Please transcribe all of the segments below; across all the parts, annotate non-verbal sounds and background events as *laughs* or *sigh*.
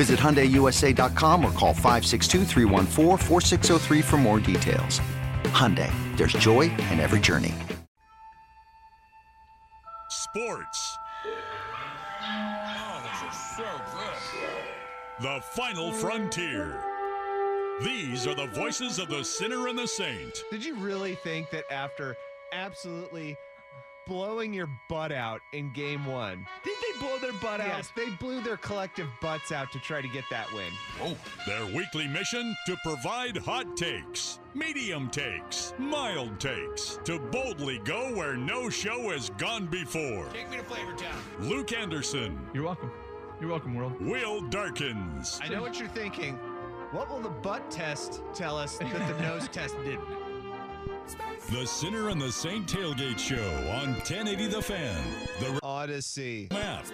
Visit HyundaiUSA.com or call 562 for more details. Hyundai, there's joy in every journey. Sports. Oh, those are so good. The final frontier. These are the voices of the sinner and the saint. Did you really think that after absolutely blowing your butt out in game one. Did they blow their butt out? Yes, they blew their collective butts out to try to get that win. Oh, their weekly mission to provide hot takes, medium takes, mild takes, to boldly go where no show has gone before. Take me to Flavor Town. Luke Anderson. You're welcome. You're welcome, world. Will Darkins. I know what you're thinking. What will the butt test tell us that the *laughs* nose test didn't? The Sinner and the Saint Tailgate Show on 1080 The Fan. The Audacy. Map.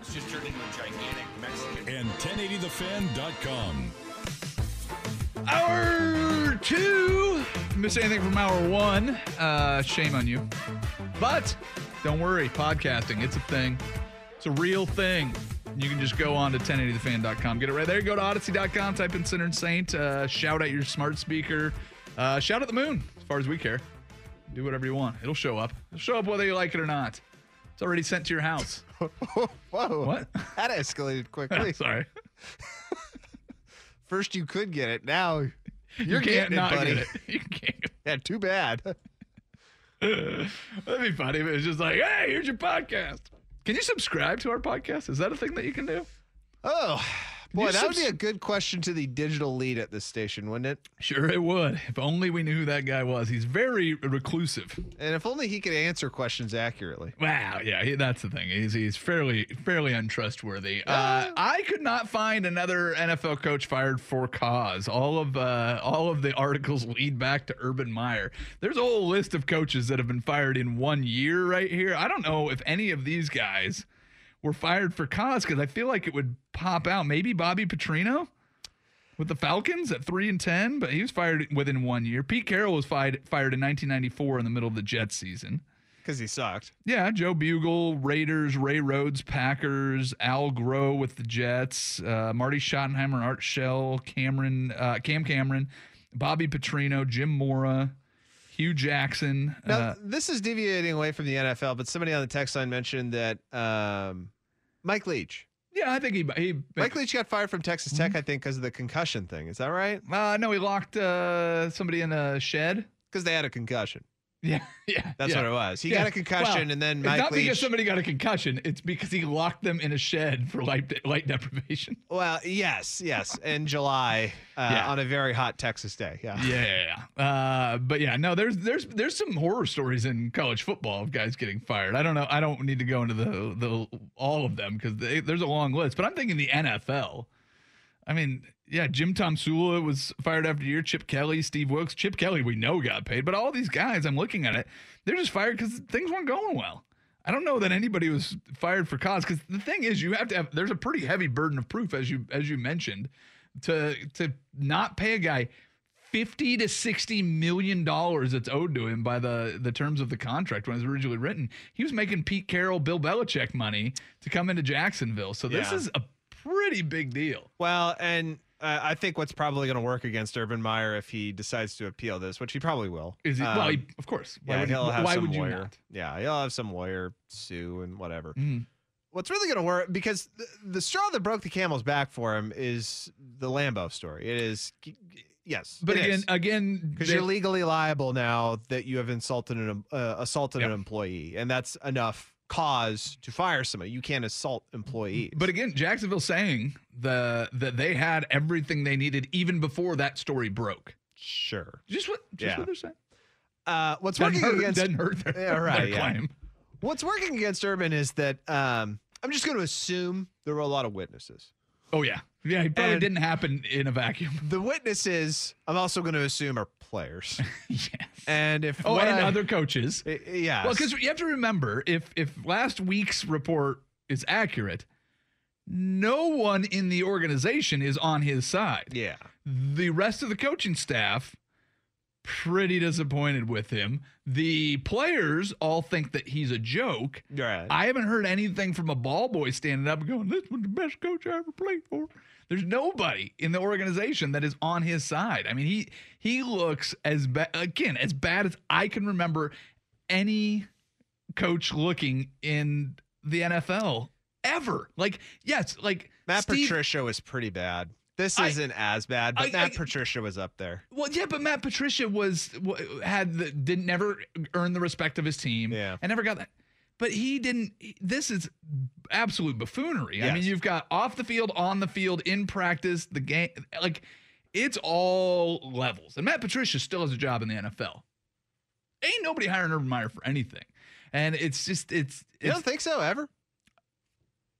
It's just turned into a gigantic Mexican. And 1080thefan.com. Hour two. Miss anything from hour one? Uh, shame on you. But don't worry, podcasting, it's a thing. It's a real thing. You can just go on to 1080thefan.com. Get it right there. Go to audacy.com, type in Sinner and Saint, uh, shout at your smart speaker, uh, shout at the moon, as far as we care. Do whatever you want. It'll show up. It'll show up whether you like it or not. It's already sent to your house. *laughs* Whoa. What? That escalated quickly. *laughs* Sorry. *laughs* First you could get it. Now you're you can't getting not it, buddy. get it. You can't. Yeah, too bad. That'd be funny if it was just like, hey, here's your podcast. Can you subscribe to our podcast? Is that a thing that you can do? Oh, boy, that would be a good question to the digital lead at this station, wouldn't it? Sure, it would. If only we knew who that guy was. He's very reclusive. And if only he could answer questions accurately. Wow, yeah, he, that's the thing. He's he's fairly fairly untrustworthy. Uh, I could not find another NFL coach fired for cause. All of uh, all of the articles lead back to Urban Meyer. There's a whole list of coaches that have been fired in one year right here. I don't know if any of these guys were fired for cause because I feel like it would pop out. Maybe Bobby Petrino with the Falcons at three and ten, but he was fired within one year. Pete Carroll was fired fired in 1994 in the middle of the Jets season. Because he sucked. Yeah, Joe Bugel, Raiders, Ray Rhodes, Packers, Al Groh with the Jets, uh, Marty Schottenheimer, Art Shell, Cameron, uh, Cam Cameron, Bobby Petrino, Jim Mora, Hue Jackson. Now, uh, this is deviating away from the NFL, but somebody on the text line mentioned that um, Mike Leach. Yeah, I think he he. Mike Leach got fired from Texas Mm-hmm. Tech, I think, because of the concussion thing. Is that right? Uh, no, he locked uh, somebody in a shed. Because they had a concussion. Yeah, *laughs* yeah. That's yeah. what it was. He Yeah. got a concussion, Well, and then it's Mike not because somebody got a concussion. It's because he locked them in a shed for light light deprivation. *laughs* Well, yes, yes, in July uh, Yeah. on a very hot Texas day. Yeah. Yeah, yeah, yeah. Uh, but yeah, no, there's there's there's some horror stories in college football of guys getting fired. I don't know. I don't need to go into the the all of them because there's a long list. But I'm thinking the NFL. I mean, yeah, Jim Tomsula was fired after a year. Chip Kelly, Steve Wilks, Chip Kelly, we know got paid, but all these guys, I'm looking at it, they're just fired because things weren't going well. I don't know that anybody was fired for cause because the thing is, you have to have. There's a pretty heavy burden of proof, as you as you mentioned, to to not pay a guy fifty to sixty million dollars that's owed to him by the the terms of the contract when it was originally written. He was making Pete Carroll, Bill Belichick money to come into Jacksonville. So this Yeah. is a pretty big deal. Well, and uh, I think what's probably going to work against Urban Meyer if he decides to appeal this, which he probably will. Is he? well, um, he, of course. Why yeah, would, he'll have why some would you lawyer. not? Yeah, he'll have some lawyer sue and whatever. Mhm. what's really going to work because the, the straw that broke the camel's back for him is the Lambo story. It is, yes, But again, is. again, because you're legally liable now that you have insulted an uh, assaulted an employee, and that's enough cause to fire somebody. You can't assault employees. But again, Jacksonville saying the that they had everything they needed even before that story broke. sure, Just what just Yeah. what they're saying. uh, what's Doesn't working hurt, against doesn't hurt their, Yeah, right, their yeah. claim. what's working against Urban is that um, I'm just going to assume there were a lot of witnesses. Oh yeah, yeah. It probably And- didn't happen in a vacuum. The witnesses, I'm also going to assume are players, *laughs* yes. and if oh, what and I- other coaches. I- yeah, Well, because you have to remember, if if last week's report is accurate, no one in the organization is on his side. yeah, The rest of the coaching staff pretty disappointed with him. The players all think that he's a joke. right. I haven't heard anything from a ball boy standing up and going, "This was the best coach I ever played for." There's nobody in the organization that is on his side. I mean, he he looks as bad again as bad as I can remember any coach looking in the NFL ever. Like, yes, like Matt Steve, Patricia was pretty bad. This I- isn't as bad, but I- Matt I- Patricia was up there. Well, yeah, but Matt Patricia was had the, didn't never earn the respect of his team. Yeah. and never got that. But he didn't. This is absolute buffoonery. I mean, you've got off the field, on the field, in practice, the game. Like it's all levels. And Matt Patricia still has a job in the NFL. Ain't nobody hiring Urban Meyer for anything. And it's just it's, You don't think so ever?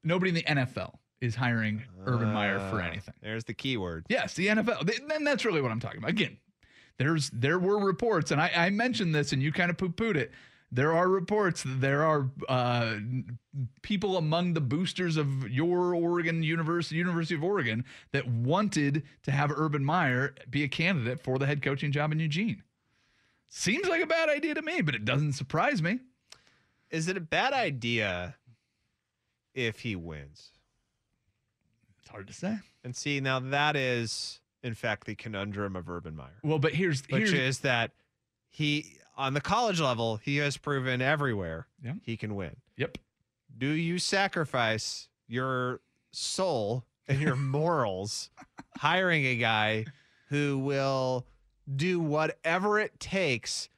nobody in the NFL is hiring Urban Meyer for Uh, anything. There's the key word. Yes, the NFL. Th- Then that's really what I'm talking about. Again, there's there were reports, and I, I mentioned this, and you kind of poo pooed it. There are reports. that There are uh, people among the boosters of your Oregon University, University of Oregon, that wanted to have Urban Meyer be a candidate for the head coaching job in Eugene. Seems like a bad idea to me, but it doesn't surprise me. Is it a bad idea if he wins? Hard to say. And see, now that is, in fact, the conundrum of Urban Meyer, Well, but here's which here's is that he, on the college level, he has proven everywhere Yeah. he can win. yep. Do you sacrifice your soul and your *laughs* morals hiring a guy who will do whatever it takes?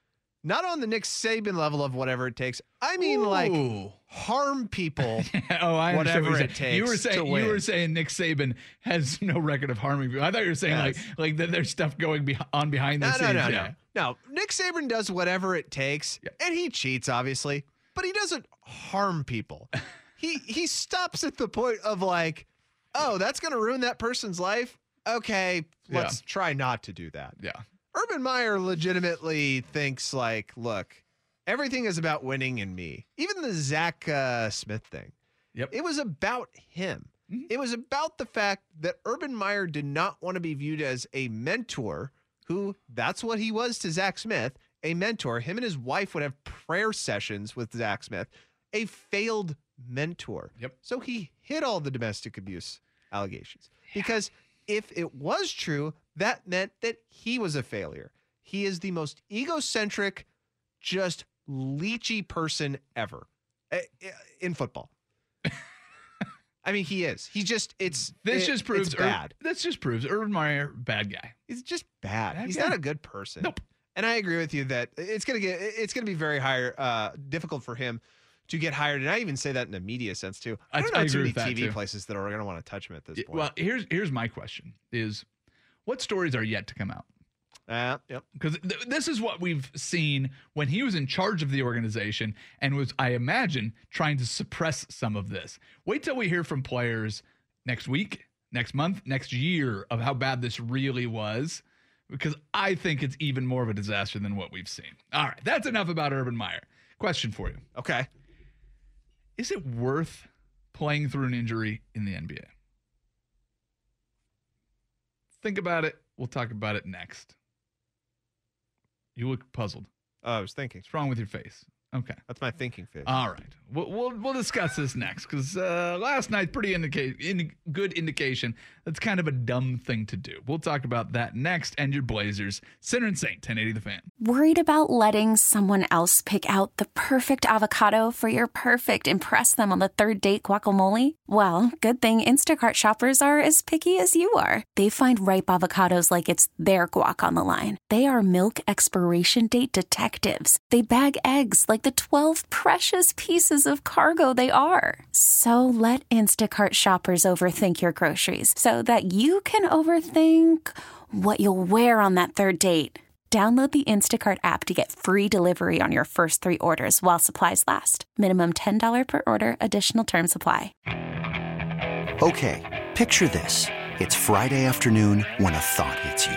Not on the Nick Saban level of whatever it takes. I mean, like Ooh. harm people. *laughs* oh, I Whatever what it saying. You were takes saying you were saying Nick Saban has *laughs* no record of harming people. I thought you were saying Yes. like like that there's stuff going be- on behind the No, scenes. no, no, yeah. no. No, Nick Saban does whatever it takes, Yeah. and he cheats, obviously, but he doesn't harm people. *laughs* he he stops at the point of like, oh, that's going to ruin that person's life. Okay, let's try not to do that. Yeah. Urban Meyer legitimately thinks like, look, everything is about winning and me. Even the Zach uh, Smith thing. Yep. It was about him. Mhm. It was about the fact that Urban Meyer did not want to be viewed as a mentor, who that's what he was to Zach Smith, a mentor. Him and his wife would have prayer sessions with Zach Smith, a failed mentor. Yep. So he hid all the domestic abuse allegations because if it was true, that meant that he was a failure. He is the most egocentric, just leechy person ever eh, eh, in football. *laughs* I mean, he is. He just it's This it- just proves it's Ur- bad. this just proves Urban Meyer bad guy. He's just bad. Bad He's guy. not a good person. Nope. And I agree with you that it's gonna get it's gonna be very higher uh difficult for him to get hired. And I even say that in a media sense too. I I- don't know I too many TV too. places that are gonna want to touch him at this point. Well, here's here's my question: Is what stories are yet to come out? uh, yep. because th- this is what we've seen when he was in charge of the organization and was, I imagine, trying to suppress some of this. Wait till we hear from players next week, next month, next year of how bad this really was, because I think it's even more of a disaster than what we've seen. All right, that's enough about Urban Meyer. Question for you Okay. Is it worth playing through an injury in the NBA? Think about it. We'll talk about it next. You look puzzled. Oh, I was thinking. What's wrong with your face? Okay. That's my thinking fish. All right. We'll we'll, we'll discuss this next because uh, last night pretty indicate in, good indication that's kind of a dumb thing to do. We'll talk about that next and your Blazers. Sinner and Saint 1080 the fan. Worried about letting someone else pick out the perfect avocado for your perfect impress them on the third date guacamole? Well, good thing Instacart shoppers are as picky as you are. They find ripe avocados like it's their guac on the line. They are milk expiration date detectives. They bag eggs like the 12 precious pieces of cargo they are. So let Instacart shoppers overthink your groceries so that you can overthink what you'll wear on that third date. Download the Instacart app to get free delivery on your first three orders while supplies last. Minimum $10 per order, additional term supply. Okay, picture this. It's Friday afternoon when a thought hits you.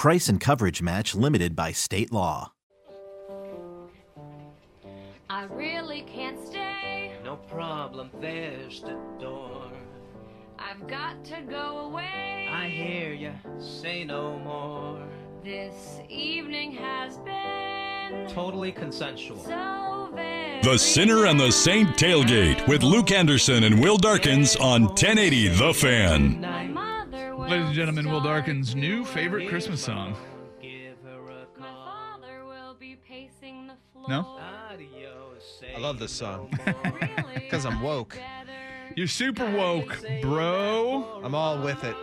Price and coverage match limited by state law. I really can't stay. No problem, there's the door. I've got to go away. I hear ya, say no more. This evening has been Totally consensual. so very. The Sinner and the Saint tailgate with Luke Anderson and Will Darkins on 1080 The Fan. My mother will Ladies and gentlemen, Will start- Darkin's new favorite Christmas song. Give her a My father will be pacing the floor. No? I love this song. no *laughs* more. Really 'Cause I'm woke. You're super woke, bro. I'm all with it.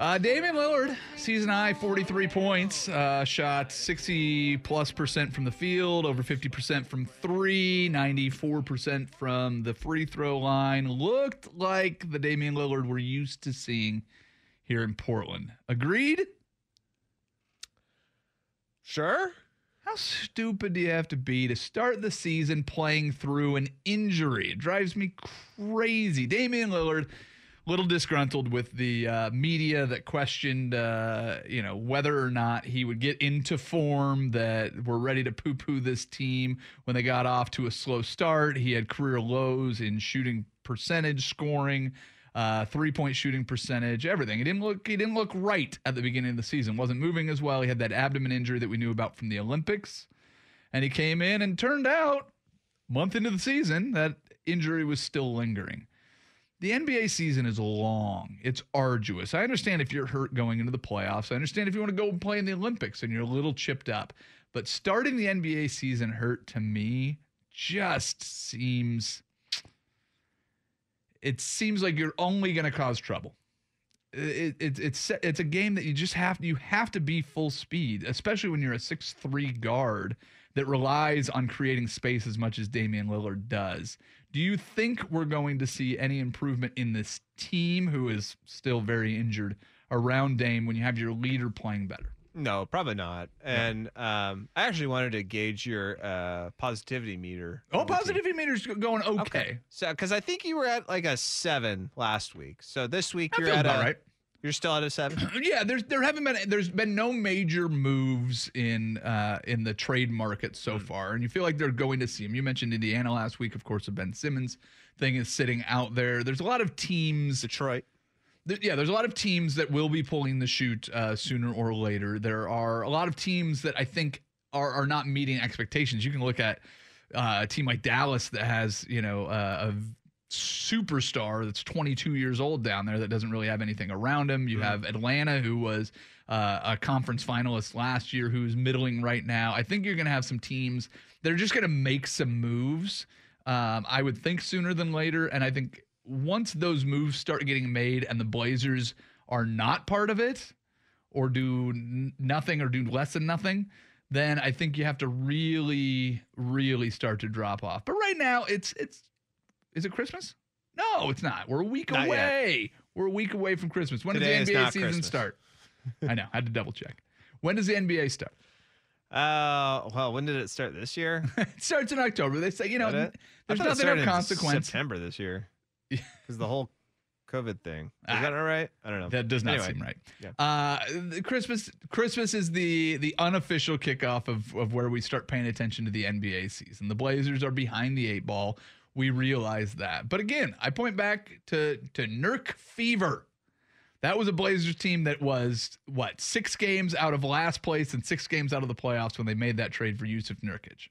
Uh, Damian Lillard, season high, 43 points. Uh, shot 60 plus percent from the field, over 50% from three, 94% from the free throw line. Looked like the Damian Lillard we're used to seeing here in Portland. Agreed? Sure. How stupid do you have to be to start the season playing through an injury? It drives me crazy. Damian Lillard, little disgruntled with the uh, media that questioned, uh, you know, whether or not he would get into form. That were ready to poo-poo this team when they got off to a slow start. He had career lows in shooting percentage, scoring uh, three point shooting percentage, everything. He didn't look he didn't look right at the beginning of the season. wasn't moving as well. He had that abdomen injury that we knew about from the Olympics, and he came in and turned out month into the season that injury was still lingering. The NBA season is long. It's arduous. I understand if you're hurt going into the playoffs. I understand if you want to go and play in the Olympics and you're a little chipped up. But starting the NBA season hurt to me just seems it seems like you're only going to cause trouble. It, it, it's it's a game that you just have you have to be full speed, especially when you're a six three guard that relies on creating space as much as Damian Lillard does. Do you think we're going to see any improvement in this team, who is still very injured, around Dame when you have your leader playing better? No, probably not. And um, I actually wanted to gauge your uh, positivity meter. Oh, team. positivity meter's going okay. So, because I think you were at like a seven last week. So this week That you're feels at about a right. You're still at a seven. *clears throat* yeah, there's there haven't been there's been no major moves in uh in the trade market so far, and you feel like they're going to see them. You mentioned Indiana last week, of course, the Ben Simmons thing is sitting out there. There's a lot of teams. Detroit. Th- yeah, there's a lot of teams that will be pulling the chute uh, sooner or later. There are a lot of teams that I think are are not meeting expectations. You can look at uh, a team like Dallas that has you know uh, a superstar that's 22 years old down there that doesn't really have anything around him. You have Atlanta who was uh, a conference finalist last year who's middling right now. I think you're going to have some teams that are just going to make some moves. Um, I would think sooner than later, and I think once those moves start getting made and the Blazers are not part of it or do n- nothing or do less than nothing, then I think you have to really, really start to drop off. But right now, it's it's is it Christmas? No, it's not. We're a week Not yet. away. We're a week away from Christmas. When Today does the NBA season Christmas. start? I know. I had to double check. When does the NBA start? *laughs* Uh, well, when did it start this year? *laughs* it starts in October. They say, you know, Did it? I there's nothing of consequence. September this year. *laughs* Because the whole COVID thing. Is Ah. that all right? I don't know. That does not Anyway, seem right. yeah. Uh, the Christmas Christmas is the the unofficial kickoff of of where we start paying attention to the NBA season. The Blazers are behind the eight ball. We realize that. But again, I point back to to Nurk Fever. That was a Blazers team that was what six games out of last place and six games out of the playoffs when they made that trade for Yusuf Nurkic.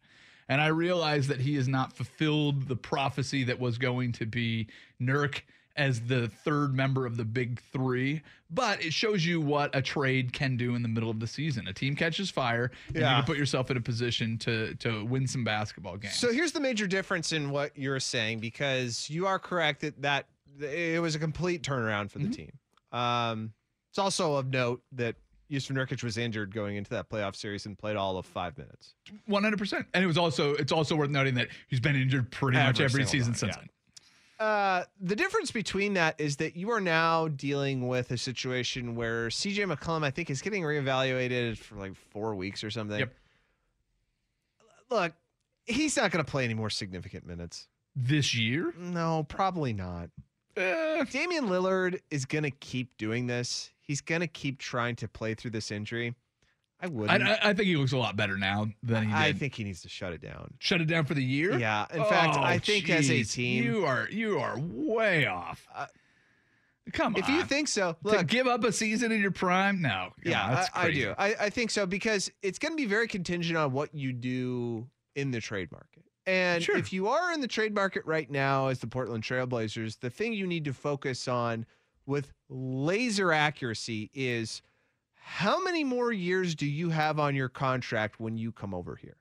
And I realize that he has not fulfilled the prophecy that was going to be Nurk as the third member of the big three, but it shows you what a trade can do in the middle of the season. A team catches fire, and you can put yourself in a position to to win some basketball games. So here's the major difference in what you're saying because you are correct that that it was a complete turnaround for the Mm-hmm. team. Um, it's also of note that Yusuf Nurkic was injured going into that playoff series and played all of five minutes. One hundred percent, and it was also it's also worth noting that he's been injured pretty much Every every season time, since yeah. then. Uh, the difference between that is that you are now dealing with a situation where CJ McCollum, I think, is getting reevaluated for like four weeks or something. Yep. Look, he's not going to play any more significant minutes. This year, No, probably not. Eh, Damian Lillard is going to keep doing this. He's going to keep trying to play through this injury. I wouldn't. I, I think he looks a lot better now than he did. I think he needs to shut it down. Shut it down for the year. Yeah. In fact, Oh, I think as a team, you are you are way off. Uh, Come on. if you think so, to look, give up a season in your prime, no. Yeah, I, I do. I, I think so because it's going to be very contingent on what you do in the trade market. And Sure. if you are in the trade market right now as the Portland Trailblazers, the thing you need to focus on with laser accuracy is how many more years do you have on your contract when you come over here?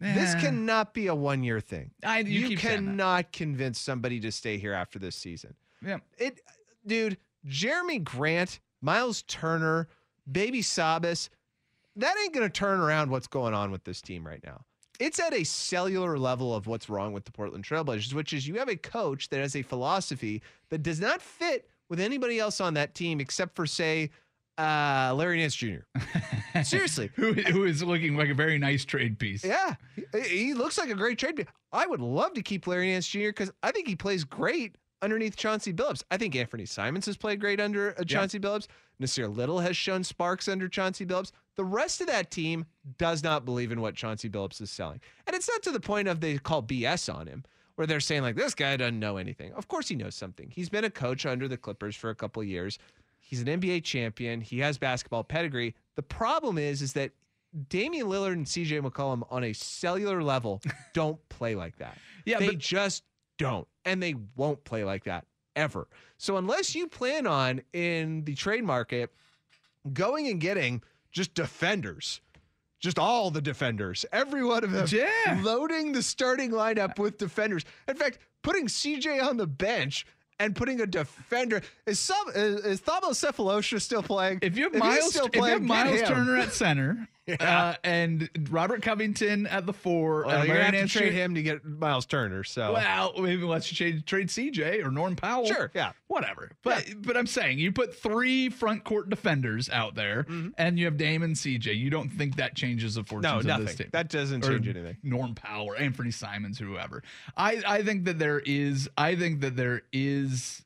This Eh, cannot be a one year thing. I, you, You, keep saying that. cannot convince somebody to stay here after this season. Yeah. It, dude, Jerami Grant, Miles Turner, Baby Sabas, that ain't going to turn around what's going on with this team right now. It's at a cellular level of what's wrong with the Portland Trailblazers, which is you have a coach that has a philosophy that does not fit with anybody else on that team except for, say, uh, Larry Nance Jr. *laughs* Seriously. who, who is looking like a very nice trade piece. Yeah, he, he looks like a great trade. pick. I would love to keep Larry Nance Jr. because I think he plays great underneath Chauncey Billups. I think Anthony Simons has played great under uh, Chauncey Billups. Nassir Little has shown sparks under Chauncey Billups. The rest of that team does not believe in what Chauncey Billups is selling, and it's not to the point of they call BS on him. Where they're saying like this guy doesn't know anything. Of course he knows something. He's been a coach under the Clippers for a couple of years. He's an NBA champion. He has basketball pedigree. The problem is, is that Damian Lillard and CJ McCollum on a cellular level *laughs* don't play like that. Yeah, they but- just don't. And they won't play like that ever. So unless you plan on in the trade market going and getting just defenders, just all the defenders, every one of them, Yeah. loading the starting lineup with defenders. In fact, putting CJ on the bench and putting a defender is some is, is Thabo Sefolosha still playing? If you have If Miles, still if you have Miles. Turner at center, uh, and Robert Covington at the four, Well, and you're gonna have to trade him to get Miles Turner. So Well, maybe let's trade trade CJ or Norm Powell. Sure, yeah. whatever. But but I'm saying you put three front court defenders out there, and you have Dame and CJ. You don't think that changes the fortunes no, of nothing. this team? That doesn't or change anything. Norm Powell or Anthony Simons or whoever. I I think that there is I think that there is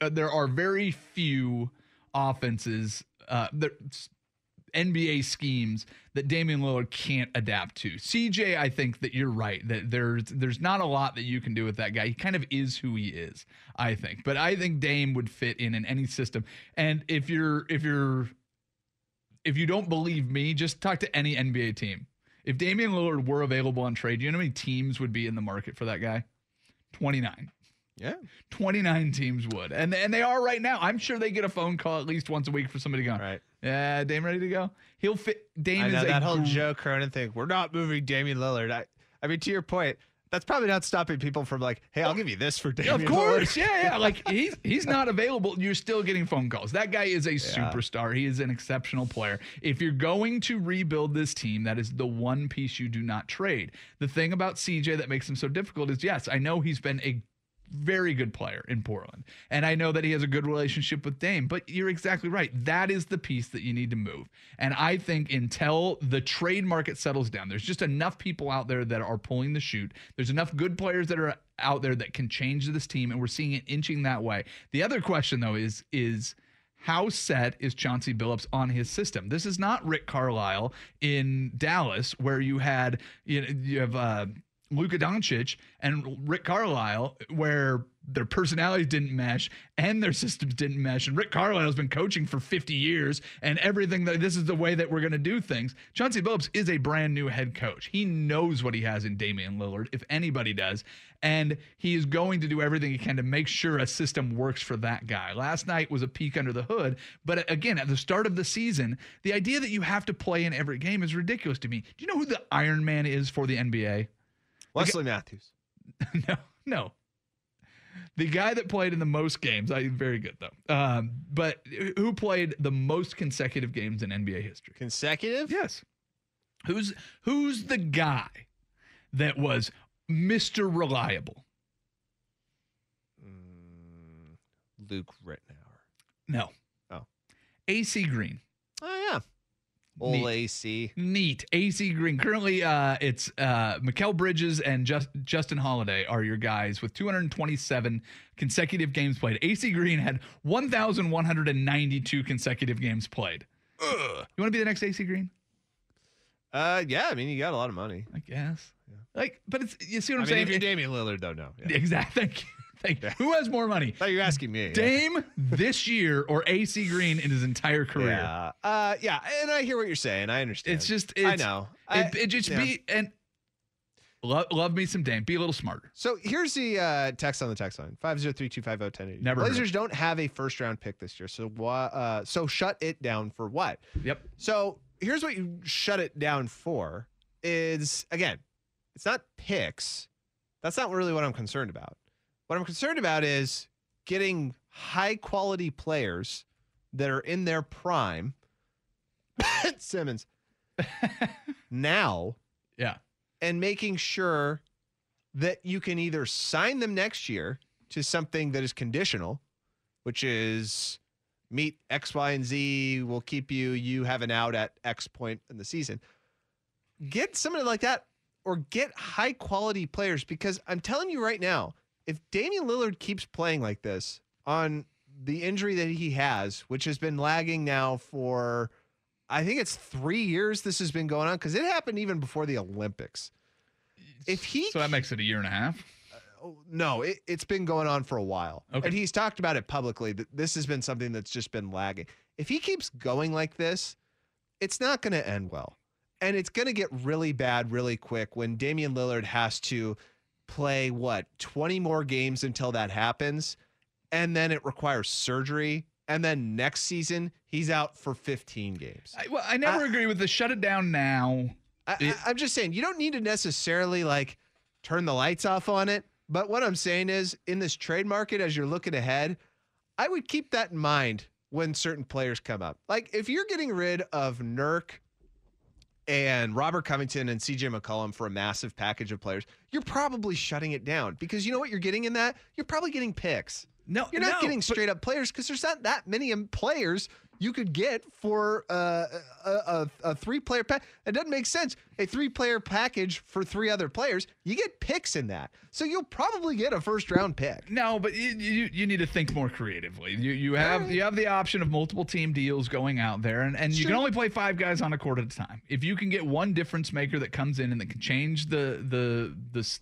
uh, there are very few offenses, uh, the NBA schemes that Damian Lillard can't adapt to. CJ, I think that you're right that there's there's not a lot that you can do with that guy. He kind of is who he is, I think. But I think Dame would fit in in any system. And if you're if you're if you don't believe me, just talk to any NBA team. If Damian Lillard were available on trade, you know how many teams would be in the market for that guy? 29. Yeah. 29 teams would. And and they are right now. I'm sure they get a phone call at least once a week for somebody going, Right. yeah, Dame ready to go? He'll fit Dame I is know a that whole gr- Joe Cronin thing. We're not moving Damian Lillard. I, I mean, to your point, that's probably not stopping people from like, hey, I'll give you this for Damian Of course, Lillard. yeah, yeah. Like he's he's not available. You're still getting phone calls. That guy is a superstar. He is an exceptional player. If you're going to rebuild this team, that is the one piece you do not trade. The thing about CJ that makes him so difficult is yes, I know he's been a very good player in Portland. And I know that he has a good relationship with Dame, but you're exactly right. That is the piece that you need to move. And I think until the trade market settles down, there's just enough people out there that are pulling the shoot. There's enough good players that are out there that can change this team, and we're seeing it inching that way. The other question though is is how set is Chauncey Billups on his system? This is not Rick Carlisle in Dallas, where you had you know, you have uh, Luka Doncic and Rick Carlisle, where their personalities didn't mesh and their systems didn't mesh. And Rick Carlisle's been coaching for 50 years, and everything that this is the way that we're going to do things. Chauncey Billups is a brand new head coach. He knows what he has in Damian Lillard, if anybody does, and he is going to do everything he can to make sure a system works for that guy. Last night was a peek under the hood, but again, at the start of the season, the idea that you have to play in every game is ridiculous to me. Do you know who the Iron Man is for the NBA? Wesley Matthews. *laughs* no, no. The guy that played in the most games, I very good though. Um, but who played the most consecutive games in NBA history? Consecutive? Yes. Who's who's the guy that was Mr. Reliable? Mm, Luke Rittenauer. No. Oh. AC Green. Oh, yeah. Old Neat. AC. Neat. AC Green. Currently, uh, it's uh, Mikal Bridges and Just, Justin Holiday are your guys with 227 consecutive games played. AC Green had 1,192 consecutive games played. You want to be the next AC Green? Uh, yeah, I mean, you got a lot of money. I guess. Like, but it's you see what I I'm mean, saying? if you're Damian Lillard, though, no. Yeah. Exactly. Thank you. Thank you. Who has more money? thought you were asking me. yeah. Dame this year or AC Green in his entire career? Yeah. Uh, yeah, and I hear what you're saying. I understand. It's just I it's, know. It, I- it just yeah. be and love, love me some Dame. Be a little smarter. So here's the uh, text on the text line: five zero three two five zero ten eighty. Never heard of Blazers don't have a first round pick this year, so? Uh, so shut it down for what? Yep. So here's what you shut it down for: is again, it's not picks. That's not really what I'm concerned about. What I'm concerned about is getting high quality players that are in their prime. *coughs* Simmons. *laughs* now Yeah. and making sure that you can either sign them next year to something that is conditional, which is meet X, Y, and Z, will keep you, you have an out at X point in the season. Get somebody like that or get high quality players because I'm telling you right now, if Damian Lillard keeps playing like this on the injury that he has, which has been lagging now for, I think it's three years this has been going on because it happened even before the Olympics. If he So that makes it a year and a half. Oh, no, it, it's been going on for a while. Okay. And he's talked about it publicly that this has been something that's just been lagging. If he keeps going like this, it's not going to end well. And it's going to get really bad really quick when Damian Lillard has to play, what, 20 more games until that happens. And then it requires surgery. And then next season, he's out for 15 games. I, well, I never I- agree with the shut it down now. I, I'm just saying you don't need to necessarily like turn the lights off on it. But what I'm saying is, in this trade market, as you're looking ahead, I would keep that in mind when certain players come up. Like if you're getting rid of Nurk and Robert Covington and CJ McCollum for a massive package of players, you're probably shutting it down because you know what you're getting in that? You're probably getting picks. No, You're not no, getting straight up players because there's not that many um, players you could get for uh, a, a, a three player pack. It doesn't make sense. A three player package for three other players, you get picks in that. So you'll probably get a first round pick. No, but you, you you need to think more creatively. You you have you have the option of multiple team deals going out there, and, and you can only play five guys on a court at a time. If you can get one difference maker that comes in and that can change the the the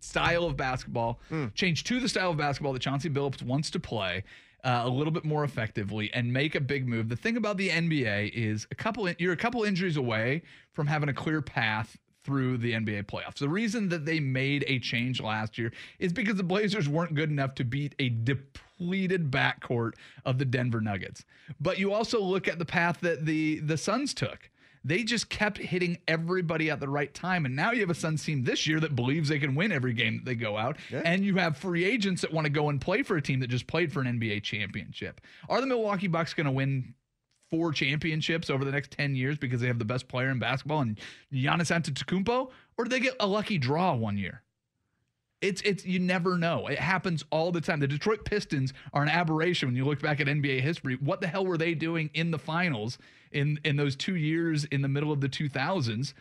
style of basketball, change to the style of basketball that Chauncey Billups wants to play. Uh, a little bit more effectively and make a big move. The thing about the NBA is a couple you're a couple injuries away from having a clear path through the NBA playoffs. The reason that they made a change last year is because the Blazers weren't good enough to beat a depleted backcourt of the Denver Nuggets. But you also look at the path that the the Suns took. They just kept hitting everybody at the right time. And now you have a Suns team this year that believes they can win every game that they go out. And you have free agents that want to go and play for a team that just played for an NBA championship. Are the Milwaukee Bucks going to win four championships over the next 10 years because they have the best player in basketball and Giannis Antetokounmpo? Or do they get a lucky draw one year? It's it's you never know. It happens all the time. The Detroit Pistons are an aberration when you look back at NBA history. What the hell were they doing in the finals in in those 2 years in the middle of the 2000s?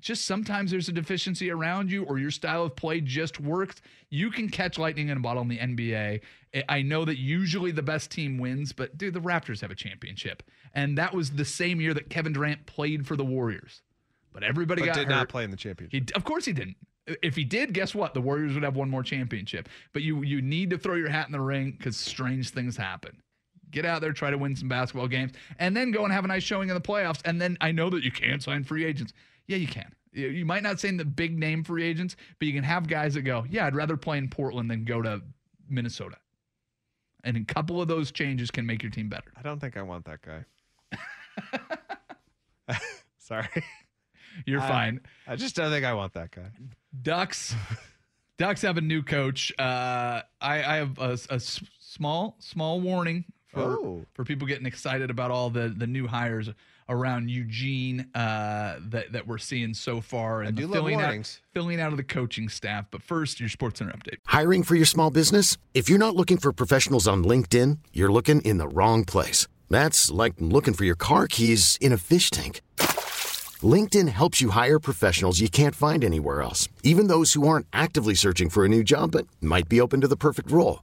Just sometimes there's a deficiency around you or your style of play just works. You can catch lightning in a bottle in the NBA. I- I know that usually the best team wins, but dude, the Raptors have a championship. And that was the same year that Kevin Durant played for the Warriors. But everybody But got did hurt. not play in the championship. He, of course he didn't. If he did, guess what? The Warriors would have one more championship. But you you need to throw your hat in the ring because strange things happen. Get out there, try to win some basketball games, and then go and have a nice showing in the playoffs. And then I know that you can't sign free agents. Yeah, you can. You might not sign the big name free agents, but you can have guys that go, yeah, I'd rather play in Portland than go to Minnesota. And a couple of those changes can make your team better. I don't think I want that guy. *laughs* *laughs* Sorry. You're I- fine. I just don't think I want that guy. Ducks. Ducks have a new coach. Uh, I, I have a small small warning for Oh. for people getting excited about all the the new hires around Eugene uh, that that we're seeing so far and do the love filling out, filling out of the coaching staff. But first, your Sports Center update. Hiring for your small business? If you're not looking for professionals on LinkedIn, you're looking in the wrong place. That's like looking for your car keys in a fish tank. LinkedIn helps you hire professionals you can't find anywhere else, even those who aren't actively searching for a new job but might be open to the perfect role.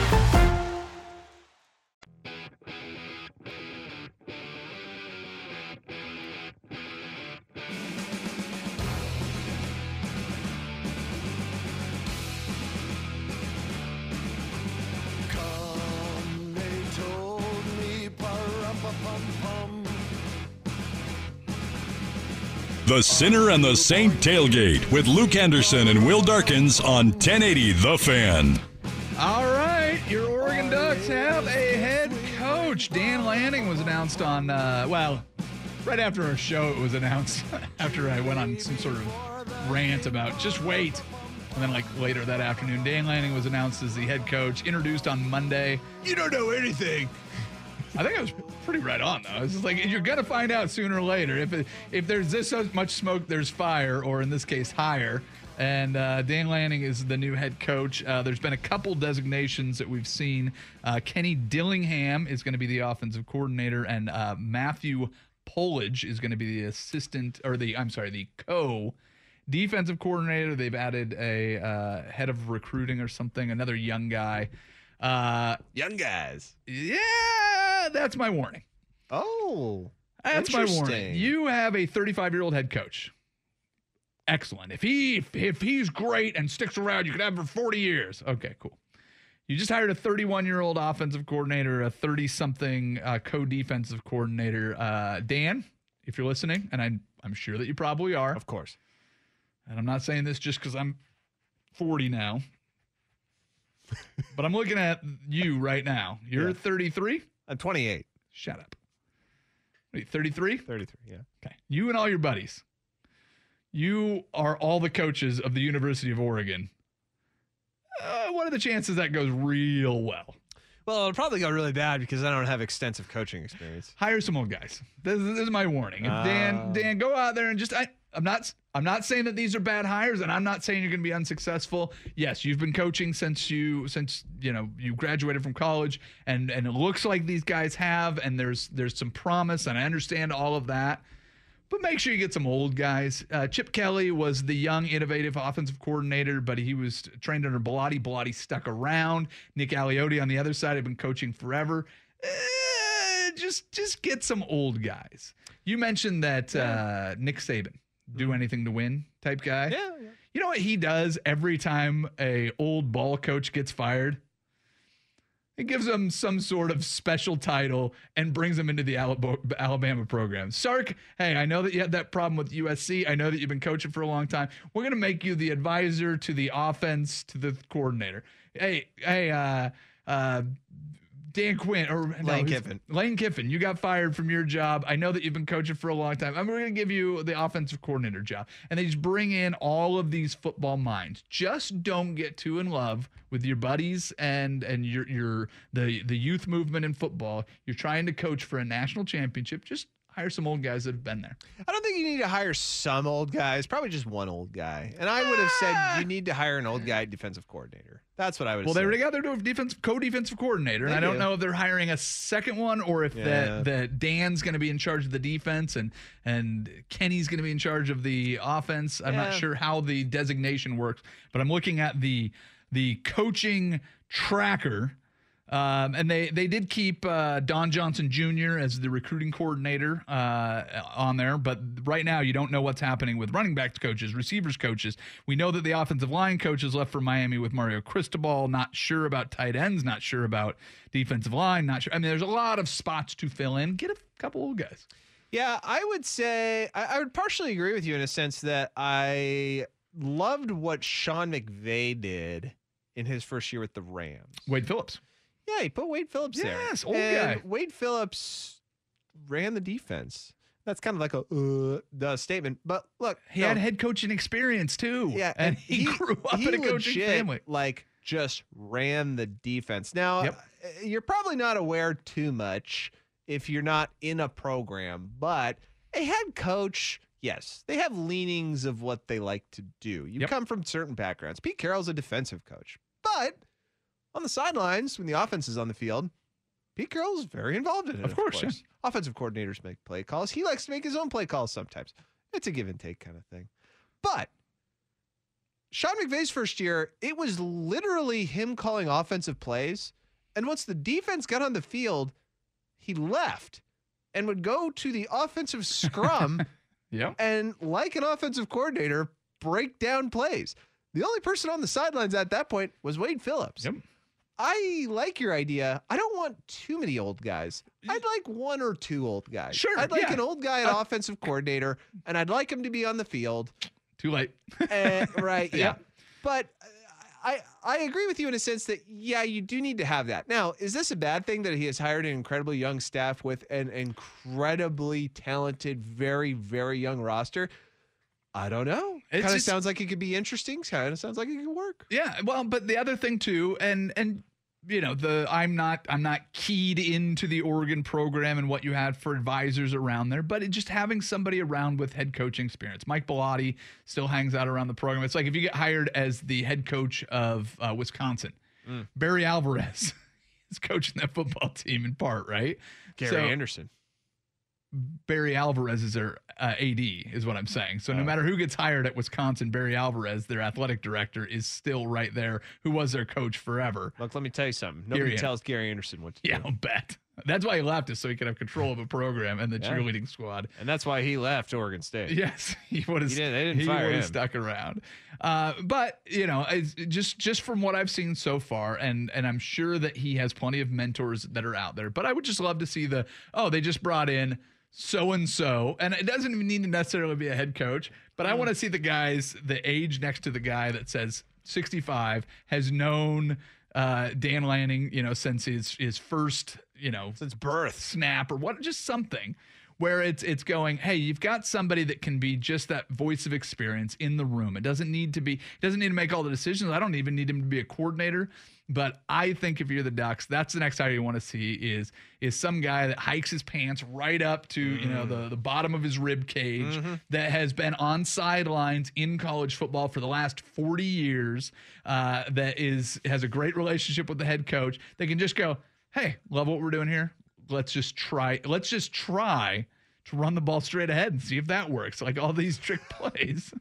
The Sinner and the Saint Tailgate with Luke Anderson and Will Darkins on 1080 The Fan. All right, your Oregon Ducks have a head coach. Dan Lanning was announced on, uh, well, right after our show, it was announced *laughs* after I went on some sort of rant about just wait. And then, like later that afternoon, Dan Lanning was announced as the head coach, introduced on Monday. You don't know anything. I think I was pretty right on though. It's just like you're gonna find out sooner or later if it, if there's this much smoke, there's fire, or in this case, higher. And uh, Dan Lanning is the new head coach. Uh, there's been a couple designations that we've seen. Uh, Kenny Dillingham is going to be the offensive coordinator, and uh, Matthew Powledge is going to be the assistant or the I'm sorry, the co defensive coordinator. They've added a uh, head of recruiting or something, another young guy. Uh, Young guys. yeah, that's my warning. Oh. That's my warning. You have a 35 year old head coach. Excellent. If he if, if he's great and sticks around, you could have him for 40 years. Okay, cool. You just hired a 31 year old offensive coordinator, a 30 something uh, co defensive coordinator. Uh, Dan, if you're listening, and I'm I'm sure that you probably are. Of course. And I'm not saying this just because I'm 40 now. but I'm looking at you right now. You're Yeah. 33. I'm 28. Shut up. Wait, 33? 33, yeah. Okay. You and all your buddies. You are all the coaches of the University of Oregon. Uh, what are the chances that goes real well? Well, it'll probably go really bad because I don't have extensive coaching experience. Hire some old guys. This, is- this is my warning. If Dan, Ah. Dan, go out there and just. I, I'm not. I'm not saying that these are bad hires, and I'm not saying you're going to be unsuccessful. Yes, you've been coaching since you since you know you graduated from college, and and it looks like these guys have, and there's there's some promise, and I understand all of that. But make sure you get some old guys. Uh, Chip Kelly was the young, innovative offensive coordinator, but he was trained under Bellotti. Bellotti stuck around. Nick Aliotti on the other side had been coaching forever. Eh, just, just get some old guys. You mentioned that uh, Nick Saban, do anything to win type guy. Mm-hmm. Yeah, yeah. You know what he does every time a old ball coach gets fired? He gives him some sort of special title and brings him into the Alabama program. Sark, hey, I know that you had that problem with USC. I know that you've been coaching for a long time. We're going to make you the advisor to the offense, to the coordinator. Hey, hey, uh, uh, Dan Quinn or no, Lane Kiffin. Lane Kiffin, you got fired from your job. I know that you've been coaching for a long time. I'm going to give you the offensive coordinator job. And they just bring in all of these football minds. Just don't get too in love with your buddies and and your your the the youth movement in football. You're trying to coach for a national championship. Just hire some old guys that have been there. I don't think you need to hire some old guys, probably just one old guy. And I would have said you need to hire an old guy defensive coordinator. That's what I would Well, said. they already got their defense co-defensive coordinator, and They I don't do. know if they're hiring a second one or if Yeah. that that Dan's going to be in charge of the defense and and Kenny's going to be in charge of the offense. I'm not sure how the designation works, but I'm looking at the the coaching tracker. Um, and they they did keep uh, Don Johnson Jr. as the recruiting coordinator uh, on there, but right now you don't know what's happening with running backs coaches, receivers coaches. We know that the offensive line coaches left for Miami with Mario Cristobal. Not sure about tight ends. Not sure about defensive line. Not sure. I mean, there's a lot of spots to fill in. Get a couple old guys. Yeah, I would say I, I would partially agree with you in a sense that I loved what Sean McVay did in his first year with the Rams. Wade Phillips. Yeah, he put Wade Phillips there. Yes, old And guy. Wade Phillips ran the defense. That's kind of like a uh, the statement. But look, He no, had head coaching experience too. Yeah, and he, grew up he in a coaching family. Like just ran the defense. Now Yep. uh, you're probably not aware too much if you're not in a program, but a head coach, yes, they have leanings of what they like to do. You Yep. come from certain backgrounds. Pete Carroll's a defensive coach, but on the sidelines when the offense is on the field. Pete Carroll's very involved in it. Of course, yeah. Offensive coordinators make play calls. He likes to make his own play calls sometimes. It's a give and take kind of thing. But Sean McVay's first year, it was literally him calling offensive plays. And once the defense got on the field, he left and would go to the offensive scrum *laughs* Yep. and, like an offensive coordinator, break down plays. The only person on the sidelines at that point was Wade Phillips. Yep. I like your idea. I don't want too many old guys. I'd like one or two old guys. Sure, I'd like yeah. an old guy, an Uh, offensive coordinator, and I'd like him to be on the field. Too late. Uh, right. *laughs* Yeah. Yeah. But uh, I I agree with you in a sense that yeah, you do need to have that. Now, is this a bad thing that he has hired an incredibly young staff with an incredibly talented, very very young roster? I don't know. It Kind of sounds like it could be interesting. Kind of sounds like it could work. Yeah, well, but the other thing too, and and you know, the I'm not I'm not keyed into the Oregon program and what you had for advisors around there, but it just having somebody around with head coaching experience. Mike Bellotti still hangs out around the program. It's like if you get hired as the head coach of uh, Wisconsin, Mm. Barry Alvarez *laughs* is coaching that football team in part, right? Gary So- Anderson. Barry Alvarez is their uh, AD, is what I'm saying. So no Oh. matter who gets hired at Wisconsin, Barry Alvarez, their athletic director, is still right there, who was their coach forever. Look, let me tell you something. Nobody An- tells Gary Anderson what to Yeah, do. Yeah, I'll bet. That's why he left, is so he could have control of a program and the Yeah. cheerleading squad. And that's why he left Oregon State. Yes, *laughs* he would have. He didn't- they didn't he fire would have him. stuck around. Uh, but you know, it's just just from what I've seen so far, and and I'm sure that he has plenty of mentors that are out there. But I would just love to see the oh, they just brought in so and so, and it doesn't even need to necessarily be a head coach. But I want to see the guys, the age next to the guy that says 65 has known uh, Dan Lanning, you know, since his his first, you know, since birth. snap or what, just something where it's it's going. Hey, you've got somebody that can be just that voice of experience in the room. It doesn't need to be doesn't need to make all the decisions. I don't even need him to be a coordinator. But I think if you're the Ducks, that's the next hire you want to see is is some guy that hikes his pants right up to you know the the bottom of his rib cage that has been on sidelines in college football for the last 40 years. Uh, that is has a great relationship with the head coach. They can just go, hey, love what we're doing here. Let's just try. Let's just try to run the ball straight ahead and see if that works. Like all these trick *laughs* plays.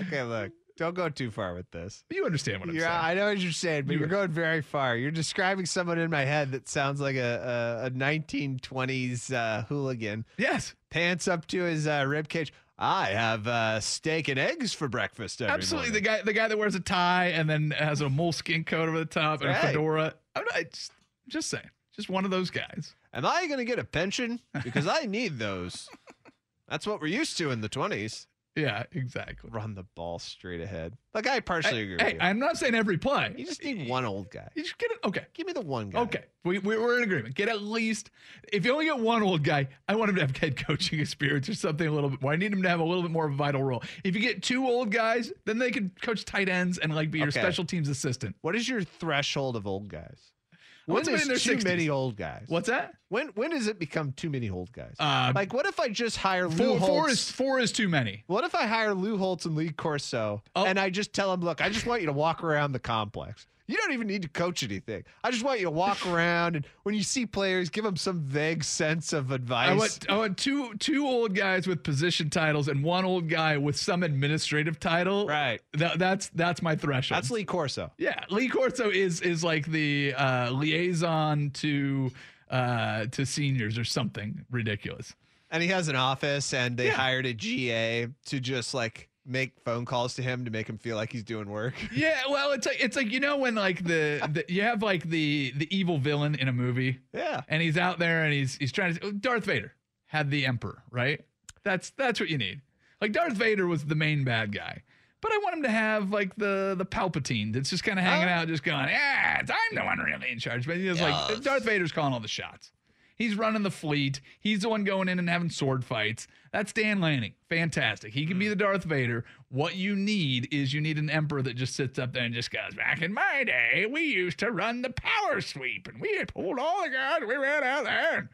Okay, look, don't go too far with this. You understand what I'm saying? yeah, saying? I know what you're saying, but You you are are- going very far. You're describing someone in my head that sounds like a, a, a 1920s uh, hooligan. Yes. Pants up to his uh, rib cage. I have uh, steak and eggs for breakfast. Every Absolutely, morning." the guy, the guy that wears a tie and then has a moleskin coat over the top and a fedora. I'm not, just, just saying, just one of those guys. Am I going to get a pension? Because I need those. That's what we're used to in the 20s. Yeah, exactly. Run the ball straight ahead. Like I partially agree Hey. I'm not saying every play. you just need one old guy. You just get it. Okay. Give me the one guy. Okay, we, we, we're in agreement. Get at least, if you only get one old guy, I want him to have *laughs* head coaching experience or something a little bit more. I need him to have a little bit more of a vital role. If you get two old guys, then they could coach tight ends and like be your special teams assistant. What is your threshold of old guys? When is too 60s. many old guys? What's that? When when does it become too many old guys? Uh, like what if I just hire Lou Four, Holtz? four is four is too many. What if I hire Lou Holtz and Lee Corso Oh. and I just tell him, look, I just want you to walk around the complex. You don't even need to coach anything. I just want you to walk *laughs* around and when you see players, give them some vague sense of advice. I want I want two two old guys with position titles and one old guy with some administrative title. Right. That, that's that's my threshold. That's Lee Corso. Yeah, Lee Corso is is like the uh, liaison to uh, to seniors or something ridiculous. And he has an office and they Yeah. hired a GA to just like make phone calls to him to make him feel like he's doing work. *laughs* Yeah, well, it's like it's like you know when like the, the you have like the the evil villain in a movie, Yeah. and he's out there and he's he's trying to Darth Vader had the Emperor, right? That's that's what you need. Like Darth Vader was the main bad guy. But I want him to have like the the Palpatine that's just kind of hanging out, just going, yeah, I'm the one really in charge. But he's like Darth Vader's calling all the shots. He's running the fleet. He's the one going in and having sword fights. That's Dan Lanning. Fantastic. He can be the Darth Vader. What you need is you need an emperor that just sits up there and just goes, Back in my day, we used to run the power sweep and we pulled all the guys. We ran out there.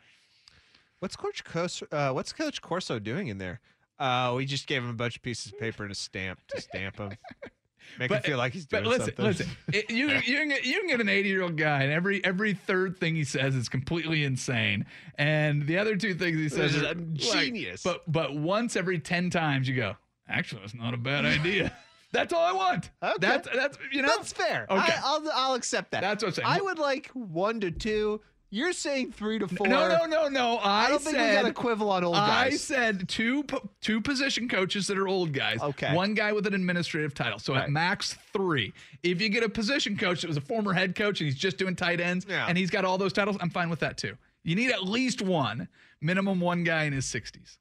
What's Coach Corso, uh, what's Coach Corso doing in there? Uh, we just gave him a bunch of pieces of paper and a stamp to stamp him. *laughs* Make him feel like he's doing but listen, something. listen. It- you *laughs* you can get you can get an 80 year old guy, and every every third thing he says is completely insane, and the other two things he says is are a like- genius. but but once every 10 times you go, actually, that's not a bad idea. *laughs* that's all I want. Okay. That's that's you know That's fair. Okay. I, I'll I'll accept that. That's what I'm saying. I would like one to two. You're saying three to four. No, no, no, no. I, I don't think we said, got a quibble on old guys. I said two two position coaches that are old guys. Okay. One guy with an administrative title. So at max three. If you get a position coach that was a former head coach and he's just doing tight ends Yeah. and he's got all those titles, I'm fine with that too. You need at least one, minimum one guy in his 60s.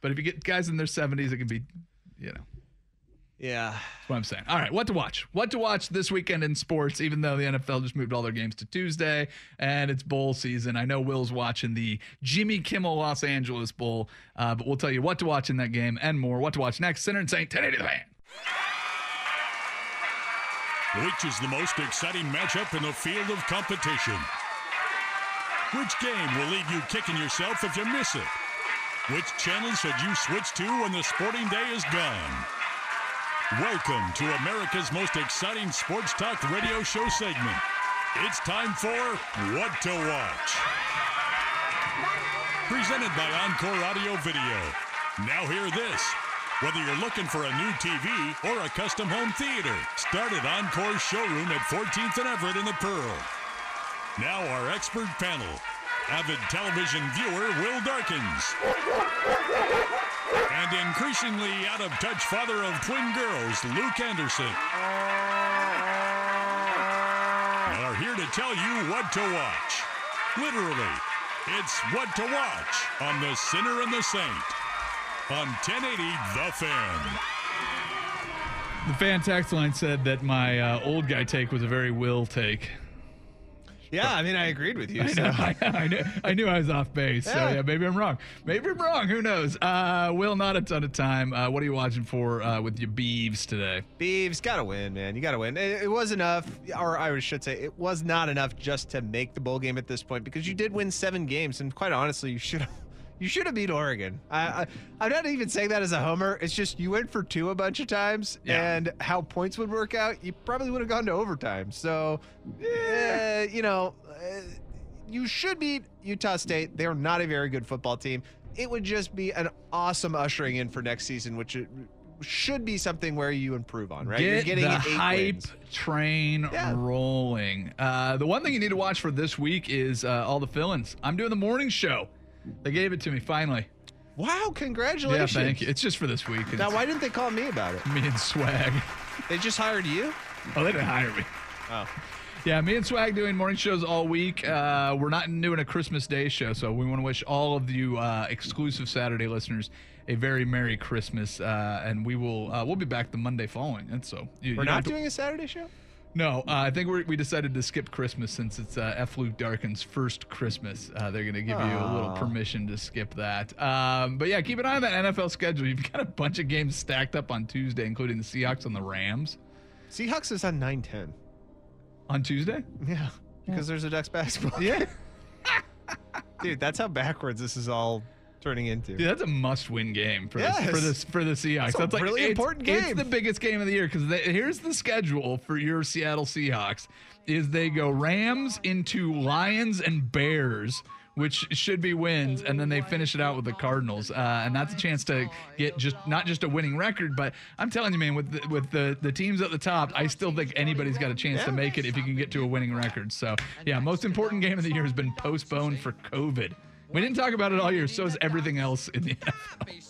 But if you get guys in their 70s, it can be, you know. Yeah. That's what I'm saying. All right, what to watch? What to watch this weekend in sports, even though the NFL just moved all their games to Tuesday and it's bowl season. I know Will's watching the Jimmy Kimmel Los Angeles Bowl, uh, but we'll tell you what to watch in that game and more. What to watch next. Sinner and Saint 1080 the fan. Which is the most exciting matchup in the field of competition? Which game will leave you kicking yourself if you miss it? Which channel should you switch to when the sporting day is gone? Welcome to America's most exciting sports talk radio show segment. It's time for What to Watch. Presented by Encore Audio Video. Now hear this. Whether you're looking for a new TV or a custom home theater, start at Encore Showroom at 14th and Everett in the Pearl. Now our expert panel. Avid television viewer Will Darkins. And increasingly out of touch father of twin girls, Luke Anderson. Are here to tell you what to watch. Literally, it's what to watch on The Sinner and the Saint on 1080 The Fan. The fan text line said that my uh, old guy take was a very will take. Yeah, I mean, I agreed with you. I, so. know, I, know, I, knew, I knew I was off base. So Yeah. yeah, maybe I'm wrong. Maybe I'm wrong. Who knows? Uh, Will, not a ton of time. Uh, what are you watching for uh, with your beeves today? Beeves got to win, man. You got to win. It, it was enough, or I should say, it was not enough just to make the bowl game at this point because you did win seven games, and quite honestly, you should have. You should have beat Oregon. I, I, I'm not even saying that as a homer. It's just you went for two a bunch of times, Yeah. and how points would work out, you probably would have gone to overtime. So, eh, you know, eh, you should beat Utah State. They're not a very good football team. It would just be an awesome ushering in for next season, which it should be something where you improve on, right? You're Get getting the eight hype wins. train rolling. Uh, the one thing you need to watch for this week is uh, all the fill-ins. I'm doing the morning show. They gave it to me finally. Wow, congratulations. Yeah, thank you. It's just for this week. Now, why didn't they call me about it? Me and Swag. They just hired you? Oh, they didn't hire me. Oh. Yeah, me and Swag doing morning shows all week. Uh, we're not doing a Christmas Day show, so we want to wish all of you uh, exclusive Saturday listeners a very Merry Christmas, uh, and we will uh, we'll be back the Monday following. And so you, We're you not to- doing a Saturday show? No, uh, I think we're, we decided to skip Christmas since it's uh, F. Luke Darkin's first Christmas. Uh, they're going to give you a little permission to skip that. Um, but yeah, keep an eye on that NFL schedule. You've got a bunch of games stacked up on Tuesday, including the Seahawks and the Rams. Seahawks is on 910. On Tuesday? Yeah, because there's a Ducks basketball. Yeah. *laughs* Dude, that's how backwards this is all turning into. Dude, that's a must-win game for Yes. the, for this for the Seahawks. It's a that's like really it's- important It's game. the biggest game of the year because here's the schedule for your Seattle Seahawks: is they go Rams into Lions and Bears, which should be wins, and then they finish it out with the Cardinals, uh, and that's a chance to get just not just a winning record, but I'm telling you, man, with the, with the the teams at the top, I still think anybody's got a chance to make it if you can get to a winning record. So yeah, most important game of the year has been postponed for COVID. We didn't talk about it all year. So is everything else in the NFL.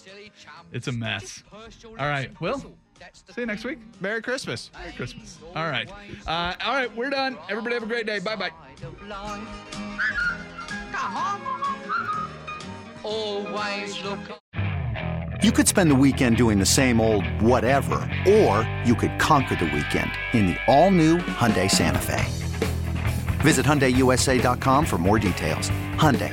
It's a mess. All right. Well, see you next week. Merry Christmas. Merry Christmas. All right. Uh, all right. We're done. Everybody have a great day. Bye bye. Come. Always look. You could spend the weekend doing the same old whatever, or you could conquer the weekend in the all-new Hyundai Santa Fe. Visit HyundaiUSA.com for more details. Hyundai,